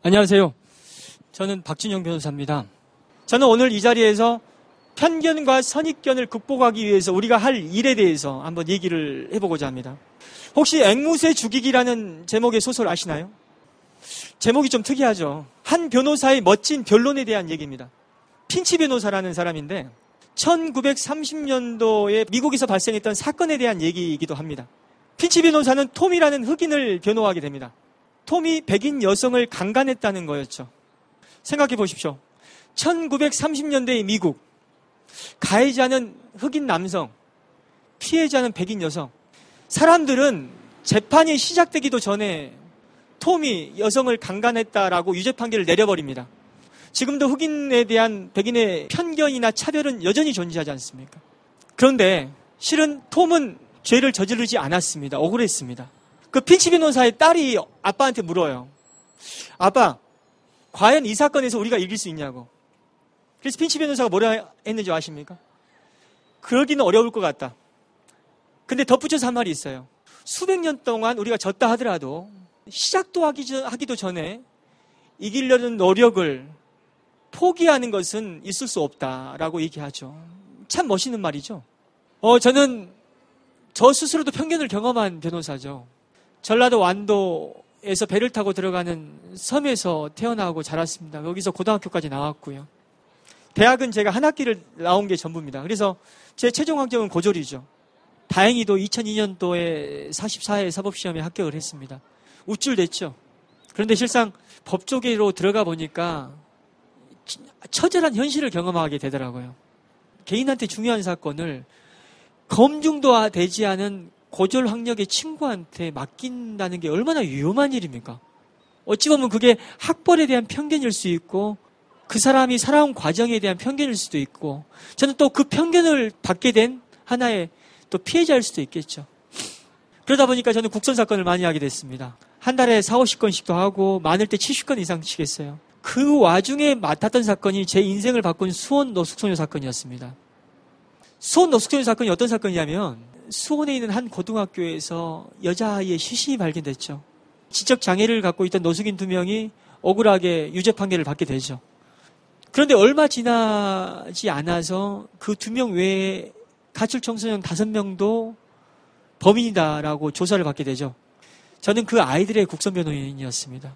안녕하세요. 저는 박진영 변호사입니다. 저는 오늘 이 자리에서 편견과 선입견을 극복하기 위해서 우리가 할 일에 대해서 한번 얘기를 해보고자 합니다. 혹시 앵무새 죽이기라는 제목의 소설 아시나요? 제목이 좀 특이하죠. 한 변호사의 멋진 변론에 대한 얘기입니다. 핀치 변호사라는 사람인데 1930년도에 미국에서 발생했던 사건에 대한 얘기이기도 합니다. 핀치 변호사는 톰이라는 흑인을 변호하게 됩니다. 톰이 백인 여성을 강간했다는 거였죠. 생각해 보십시오. 1930년대의 미국. 가해자는 흑인 남성, 피해자는 백인 여성. 사람들은 재판이 시작되기도 전에 톰이 여성을 강간했다라고 유죄 판결을 내려버립니다. 지금도 흑인에 대한 백인의 편견이나 차별은 여전히 존재하지 않습니까? 그런데 실은 톰은 죄를 저지르지 않았습니다. 억울했습니다. 그 핀치 변호사의 딸이 아빠한테 물어요. 아빠, 과연 이 사건에서 우리가 이길 수 있냐고. 그래서 핀치 변호사가 뭐라 했는지 아십니까? 그러기는 어려울 것 같다. 근데 덧붙여서 한 말이 있어요. 수백 년 동안 우리가 졌다 하더라도 시작도 하기 전, 하기도 전에 이기려는 노력을 포기하는 것은 있을 수 없다라고 얘기하죠. 참 멋있는 말이죠. 어, 저는 저 스스로도 편견을 경험한 변호사죠. 전라도 완도에서 배를 타고 들어가는 섬에서 태어나고 자랐습니다. 여기서 고등학교까지 나왔고요. 대학은 제가 한 학기를 나온 게 전부입니다. 그래서 제 최종 학점은 고졸이죠. 다행히도 2002년도에 44회 사법시험에 합격을 했습니다. 우쭐댔죠. 그런데 실상 법조계로 들어가 보니까 처절한 현실을 경험하게 되더라고요. 개인한테 중요한 사건을 검증도 되지 않은 고졸 학력의 친구한테 맡긴다는 게 얼마나 위험한 일입니까? 어찌 보면 그게 학벌에 대한 편견일 수 있고 그 사람이 살아온 과정에 대한 편견일 수도 있고 저는 또 그 편견을 받게 된 하나의 또 피해자일 수도 있겠죠. 그러다 보니까 저는 국선 사건을 많이 하게 됐습니다. 한 달에 4, 50건씩도 하고 많을 때 70건 이상씩 했어요. 그 와중에 맡았던 사건이 제 인생을 바꾼 수원 노숙소녀 사건이었습니다. 수원 노숙소녀 사건이 어떤 사건이냐면 수원에 있는 한 고등학교에서 여자아이의 시신이 발견됐죠. 지적 장애를 갖고 있던 노숙인 두 명이 억울하게 유죄 판결을 받게 되죠. 그런데 얼마 지나지 않아서 그 두 명 외에 가출 청소년 다섯 명도 범인이다라고 조사를 받게 되죠. 저는 그 아이들의 국선 변호인이었습니다.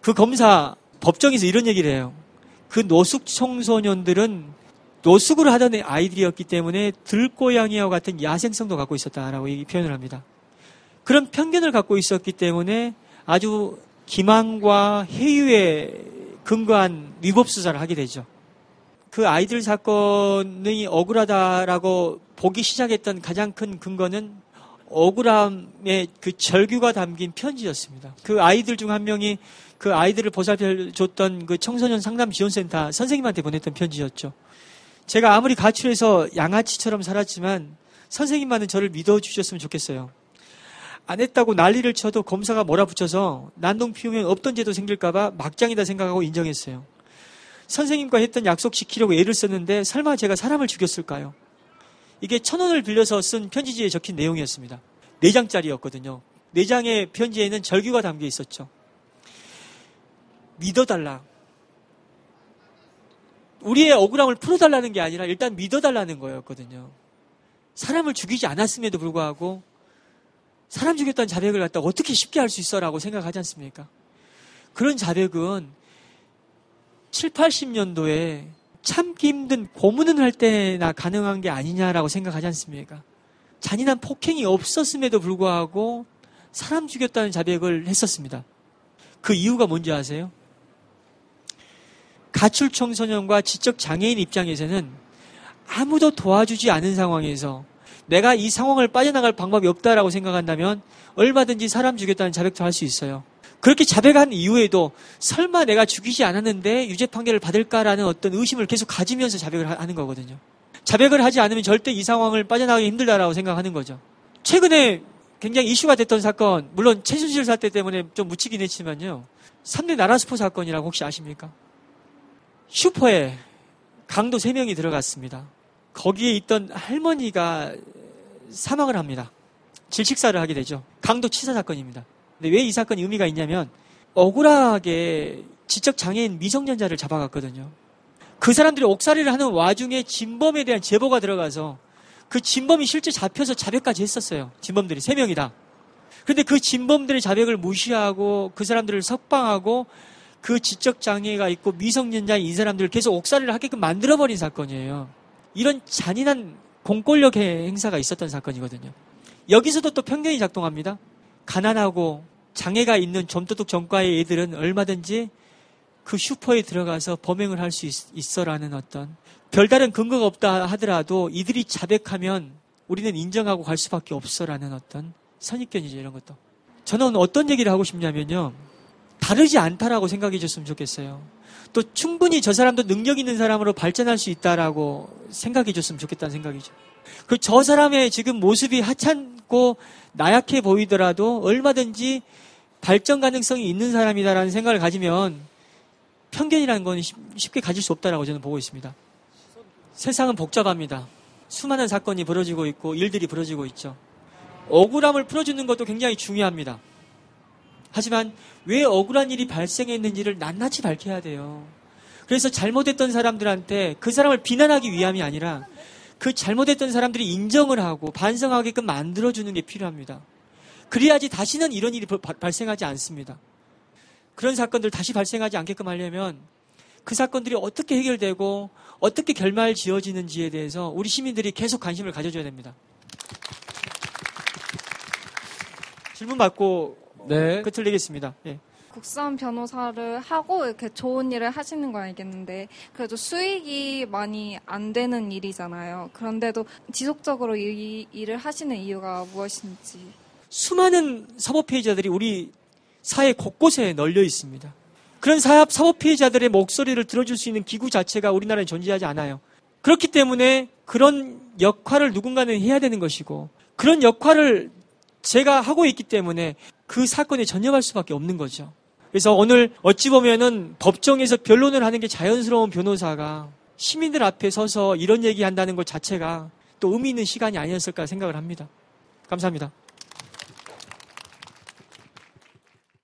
그 검사 법정에서 이런 얘기를 해요. 그 노숙 청소년들은 노숙을 하던 아이들이었기 때문에 들고양이와 같은 야생성도 갖고 있었다라고 표현을 합니다. 그런 편견을 갖고 있었기 때문에 아주 기망과 해유에 근거한 위법 수사를 하게 되죠. 그 아이들 사건이 억울하다라고 보기 시작했던 가장 큰 근거는 억울함의 그 절규가 담긴 편지였습니다. 그 아이들 중 한 명이 그 아이들을 보살펴 줬던 그 청소년 상담 지원센터 선생님한테 보냈던 편지였죠. 제가 아무리 가출해서 양아치처럼 살았지만 선생님만은 저를 믿어주셨으면 좋겠어요. 안 했다고 난리를 쳐도 검사가 몰아붙여서 난동 피우면 없던 죄도 생길까봐 막장이다 생각하고 인정했어요. 선생님과 했던 약속 지키려고 애를 썼는데 설마 제가 사람을 죽였을까요? 이게 천 원을 빌려서 쓴 편지지에 적힌 내용이었습니다. 네 장짜리였거든요. 네 장의 편지에는 절규가 담겨 있었죠. 믿어달라. 우리의 억울함을 풀어달라는 게 아니라 일단 믿어달라는 거였거든요. 사람을 죽이지 않았음에도 불구하고 사람 죽였다는 자백을 갖다 어떻게 쉽게 할 수 있어라고 생각하지 않습니까? 그런 자백은 7, 80년도에 참기 힘든 고문을 할 때나 가능한 게 아니냐라고 생각하지 않습니까? 잔인한 폭행이 없었음에도 불구하고 사람 죽였다는 자백을 했었습니다. 그 이유가 뭔지 아세요? 가출 청소년과 지적 장애인 입장에서는 아무도 도와주지 않은 상황에서 내가 이 상황을 빠져나갈 방법이 없다라고 생각한다면 얼마든지 사람 죽였다는 자백도 할 수 있어요. 그렇게 자백한 이후에도 설마 내가 죽이지 않았는데 유죄 판결을 받을까라는 어떤 의심을 계속 가지면서 자백을 하는 거거든요. 자백을 하지 않으면 절대 이 상황을 빠져나가기 힘들다라고 생각하는 거죠. 최근에 굉장히 이슈가 됐던 사건, 물론 최순실 사태 때문에 좀 묻히긴 했지만요. 3대 나라스포 사건이라고 혹시 아십니까? 슈퍼에 강도 3명이 들어갔습니다. 거기에 있던 할머니가 사망을 합니다. 질식사를 하게 되죠. 강도 치사 사건입니다. 근데 왜 이 사건이 의미가 있냐면 억울하게 지적 장애인 미성년자를 잡아갔거든요. 그 사람들이 옥살이를 하는 와중에 진범에 대한 제보가 들어가서 그 진범이 실제 잡혀서 자백까지 했었어요. 진범들이 세 명이다. 근데 그 진범들의 자백을 무시하고 그 사람들을 석방하고 그 지적 장애가 있고 미성년자인 이 사람들을 계속 옥살이를 하게끔 만들어버린 사건이에요. 이런 잔인한 공권력 행사가 있었던 사건이거든요. 여기서도 또 편견이 작동합니다. 가난하고 장애가 있는 좀도둑 전과의 애들은 얼마든지 그 슈퍼에 들어가서 범행을 할 수 있어라는 어떤 별다른 근거가 없다 하더라도 이들이 자백하면 우리는 인정하고 갈 수밖에 없어라는 어떤 선입견이죠 이런 것도. 저는 어떤 얘기를 하고 싶냐면요. 다르지 않다라고 생각해 줬으면 좋겠어요. 또 충분히 저 사람도 능력 있는 사람으로 발전할 수 있다라고 생각해 줬으면 좋겠다는 생각이죠. 그 저 사람의 지금 모습이 하찮고 나약해 보이더라도 얼마든지 발전 가능성이 있는 사람이다라는 생각을 가지면 편견이라는 건 쉽게 가질 수 없다라고 저는 보고 있습니다. 세상은 복잡합니다. 수많은 사건이 벌어지고 있고 일들이 벌어지고 있죠. 억울함을 풀어주는 것도 굉장히 중요합니다. 하지만 왜 억울한 일이 발생했는지를 낱낱이 밝혀야 돼요. 그래서 잘못했던 사람들한테 그 사람을 비난하기 위함이 아니라 그 잘못했던 사람들이 인정을 하고 반성하게끔 만들어주는 게 필요합니다. 그래야지 다시는 이런 일이 발생하지 않습니다. 그런 사건들 다시 발생하지 않게끔 하려면 그 사건들이 어떻게 해결되고 어떻게 결말 지어지는지에 대해서 우리 시민들이 계속 관심을 가져줘야 됩니다. 질문 받고 네. 끝을 내겠습니다. 예. 국산 변호사를 하고 이렇게 좋은 일을 하시는 건 알겠는데 그래도 수익이 많이 안 되는 일이잖아요. 그런데도 지속적으로 이 일을 하시는 이유가 무엇인지. 수많은 사법 피해자들이 우리 사회 곳곳에 널려 있습니다. 그런 사업, 사법 피해자들의 목소리를 들어줄 수 있는 기구 자체가 우리나라에 존재하지 않아요. 그렇기 때문에 그런 역할을 누군가는 해야 되는 것이고 그런 역할을 제가 하고 있기 때문에 그 사건에 전념할 수밖에 없는 거죠. 그래서 오늘 어찌 보면은 법정에서 변론을 하는 게 자연스러운 변호사가 시민들 앞에 서서 이런 얘기 한다는 것 자체가 또 의미 있는 시간이 아니었을까 생각을 합니다. 감사합니다.